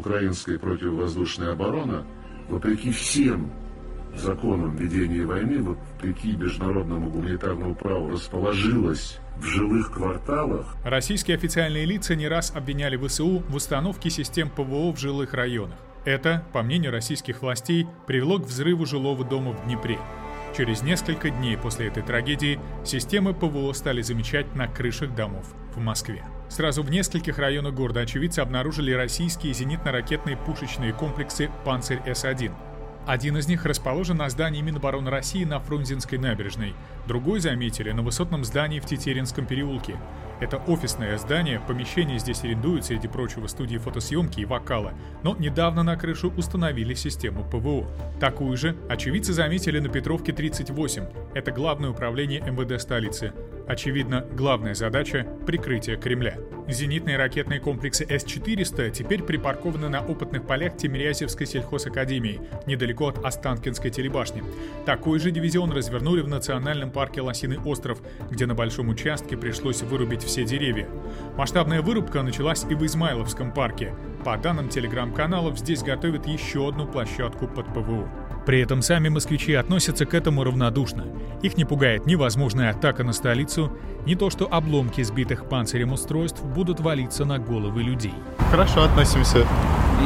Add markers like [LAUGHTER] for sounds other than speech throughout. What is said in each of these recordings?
Украинская противовоздушная оборона, вопреки всем законам ведения войны, вопреки международному гуманитарному праву, расположилась в жилых кварталах. Российские официальные лица не раз обвиняли ВСУ в установке систем ПВО в жилых районах. Это, по мнению российских властей, привело к взрыву жилого дома в Днепре. Через несколько дней после этой трагедии системы ПВО стали замечать на крышах домов в Москве. Сразу в нескольких районах города очевидцы обнаружили российские зенитно-ракетные пушечные комплексы «Панцирь С-1». Один из них расположен на здании Минобороны России на Фрунзенской набережной. Другой заметили на высотном здании в Тетеринском переулке. Это офисное здание, помещение здесь арендуют, среди прочего, студии фотосъемки и вокала, но недавно на крышу установили систему ПВО. Такую же очевидцы заметили на Петровке 38, это главное управление МВД столицы. Очевидно, главная задача — прикрытие Кремля. Зенитные ракетные комплексы С-400 теперь припаркованы на опытных полях Тимирязевской сельхозакадемии, недалеко от Останкинской телебашни. Такой же дивизион развернули в национальном парке Лосиный остров, где на большом участке пришлось вырубить все деревья. Масштабная вырубка началась и в Измайловском парке. По данным телеграм-каналов, здесь готовят еще одну площадку под ПВО. При этом сами москвичи относятся к этому равнодушно. Их не пугает ни возможная атака на столицу, ни то, что обломки сбитых панцирем устройств будут валиться на головы людей. Хорошо относимся.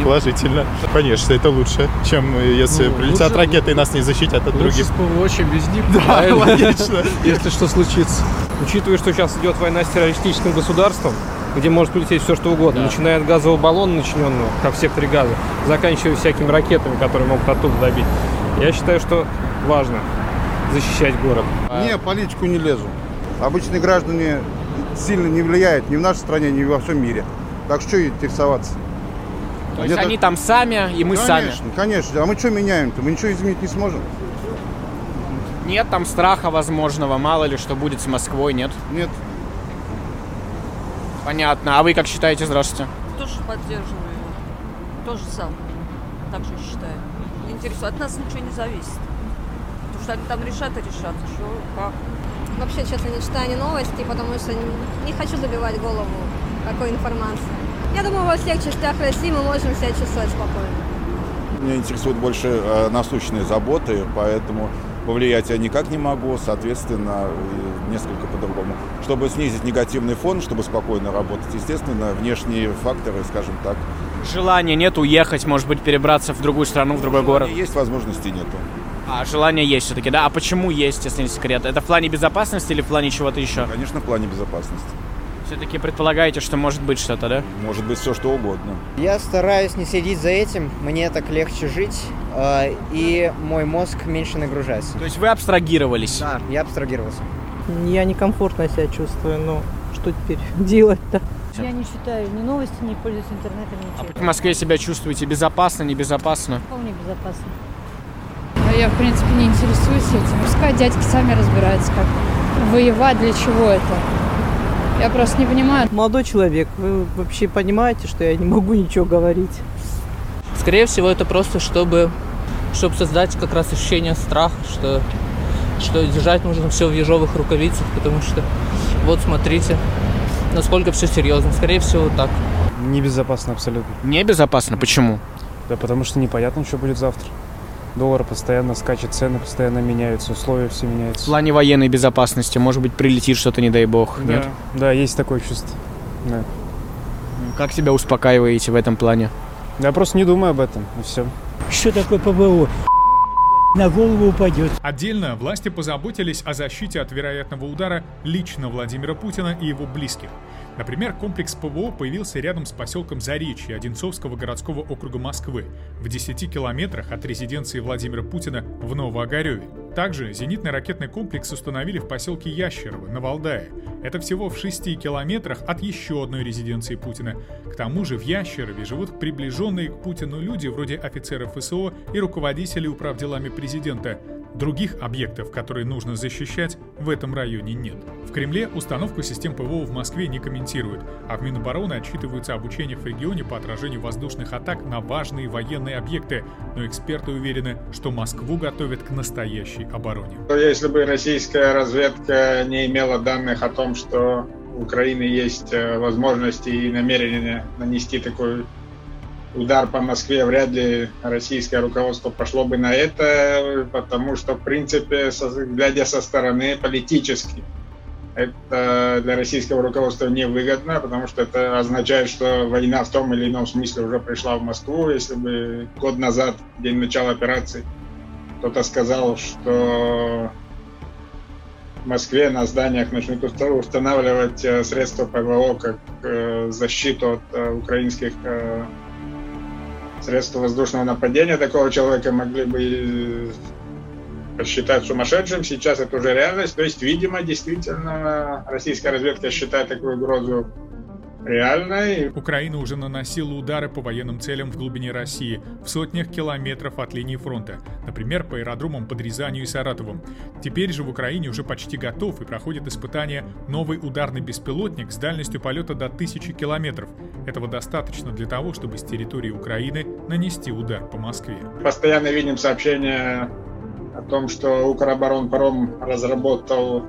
Положительно. Конечно, это лучше, чем если ну, прилетят лучше, ракеты и нас не защитят от других. ПВО, чем без них. Да, логично. Если что случится. Учитывая, что сейчас идет война с террористическим государством, где может полететь все что угодно, да. начиная от газового баллона, начиненного, как в секторе газа, заканчивая всякими ракетами, которые могут оттуда добить. Я считаю, что важно защищать город. Не, политику не лезу. Обычные граждане сильно не влияют ни в нашей стране, ни во всем мире. Так что интересоваться? То есть они там сами, и мы конечно, сами. Конечно, конечно. А мы что меняем-то? Мы ничего изменить не сможем. Нет там страха возможного, мало ли что будет с Москвой, нет? Нет. Понятно. А вы как считаете? Здравствуйте. Тоже поддерживаю. Тоже сам. Так же считаю. Интересует. От нас ничего не зависит. Потому что они там решат и решат. Что, как. Вообще, честно, не читаю ни новости, потому что не, хочу забивать голову такой информацией. Я думаю, во всех частях России мы можем себя чувствовать спокойно. Меня интересуют больше э, насущные заботы, поэтому повлиять я никак не могу, соответственно, несколько по-другому. Чтобы снизить негативный фон, чтобы спокойно работать, естественно, внешние факторы, скажем так. Желания нет уехать, может быть, перебраться в другую страну, в другой Желания город? Есть, возможности нету. А, желание есть все-таки, да? А почему есть, если не секрет? Это в плане безопасности или в плане чего-то еще? Конечно, в плане безопасности. Все-таки предполагаете, что может быть что-то, да? Может быть все что угодно. Я стараюсь не следить за этим, мне так легче жить, и мой мозг меньше нагружается. То есть вы абстрагировались? Да, я абстрагировался. Я некомфортно себя чувствую, но что теперь [LAUGHS] делать-то? Я не читаю ни новости, не пользуюсь интернетом, ничего. А в Москве себя чувствуете безопасно, небезопасно? Вполне безопасно. А я, в принципе, не интересуюсь этим. Пускай дядьки сами разбираются, как воевать, для чего это. Я просто не понимаю. Молодой человек, вы вообще понимаете, что я не могу ничего говорить? Скорее всего, это просто чтобы, чтобы создать как раз ощущение страха, что, что держать нужно все в ежовых рукавицах, потому что вот смотрите, насколько все серьезно. Скорее всего, так. Небезопасно абсолютно. Небезопасно? Почему? Да потому что непонятно, что будет завтра. Доллар постоянно скачет, цены постоянно меняются, условия все меняются. В плане военной безопасности, может быть, прилетит что-то, не дай бог, да, нет? Да, есть такое чувство. Да. Как себя успокаиваете в этом плане? Я просто не думаю об этом, и все. Что такое ПВО? на голову упадет. Отдельно власти позаботились о защите от вероятного удара лично Владимира Путина и его близких. Например, комплекс ПВО появился рядом с поселком Заречье Одинцовского городского округа Москвы, в 10 километрах от резиденции Владимира Путина в Новоогареве. Также зенитный ракетный комплекс установили в поселке Ящерово на Валдае. Это всего в 6 километрах от еще одной резиденции Путина. К тому же в Ящерове живут приближенные к Путину люди вроде офицеров ФСО и руководителей управделами президента. Других объектов, которые нужно защищать, в этом районе нет. В Кремле установку систем ПВО в Москве не комментируют, а в Минобороны отчитываются об учениях в регионе по отражению воздушных атак на важные военные объекты, но эксперты уверены, что Москву готовят к настоящей обороне. Если бы российская разведка не имела данных о том, что у Украины есть э, возможности и намерение нанести такой удар по Москве, вряд ли российское руководство пошло бы на это, потому что, в принципе, глядя со стороны политически, это для российского руководства невыгодно, потому что это означает, что война в том или ином смысле уже пришла в Москву. Если бы год назад, день начала операции, кто-то сказал, что в Москве на зданиях начнут устанавливать э, средства ПВО как э, защиту от э, украинских средств воздушного нападения, такого человека могли бы посчитать сумасшедшим. Сейчас это уже реальность. То есть, видимо, действительно, российская разведка считает такую угрозу реальной. Украина уже наносила удары по военным целям в глубине России, в сотнях километров от линии фронта, например, по аэродромам под Рязанью и Саратовым. Теперь же в Украине уже почти готов и проходит испытание новый ударный беспилотник с дальностью полета до 1000 километров. Этого достаточно для того, чтобы с территории Украины нанести удар по Москве. Постоянно видим сообщения о том, что Укроборонпром разработал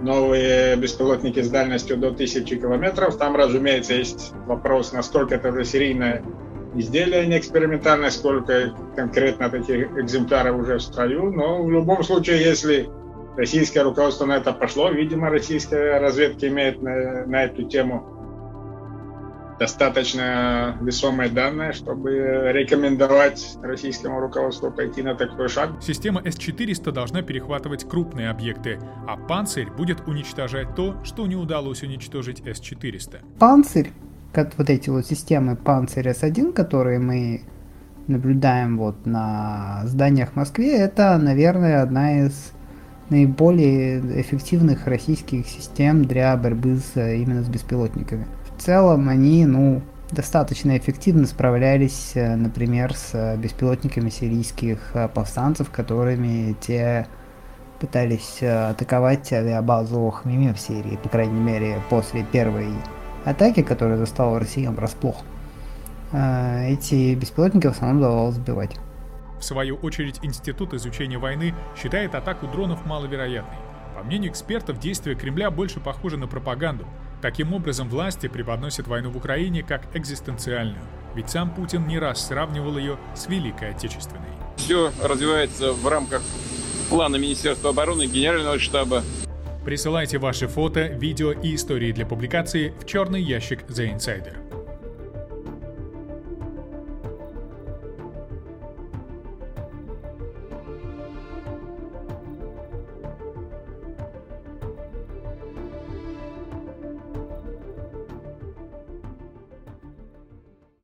новые беспилотники с дальностью до 1000 километров. Там, разумеется, есть вопрос, насколько это уже серийное изделие, не экспериментальное, сколько конкретно таких экземпляров уже в строю. Но в любом случае, если российское руководство на это пошло, видимо, российская разведка имеет на, на эту тему достаточно весомые данные, чтобы рекомендовать российскому руководству пойти на такой шаг. Система С-400 должна перехватывать крупные объекты, а «Панцирь» будет уничтожать то, что не удалось уничтожить С-400. «Панцирь», как вот эти вот системы «Панцирь С-1», которые мы наблюдаем вот на зданиях в Москве, это, наверное, одна из наиболее эффективных российских систем для борьбы с, именно с беспилотниками в целом они, ну, достаточно эффективно справлялись, э, например, с э, беспилотниками сирийских э, повстанцев, которыми те пытались атаковать авиабазу Хмиме в Сирии, по крайней мере, после первой атаки, которая застала россиян врасплох. Эти беспилотники в основном удавалось сбивать. В свою очередь, Институт изучения войны считает атаку дронов маловероятной. По мнению экспертов, действия Кремля больше похожи на пропаганду – Таким образом, власти преподносят войну в Украине как экзистенциальную, ведь сам Путин не раз сравнивал ее с Великой Отечественной. Все развивается в рамках плана Министерства обороны Генерального штаба. Присылайте ваши фото, видео и истории для публикации в черный ящик The Insider.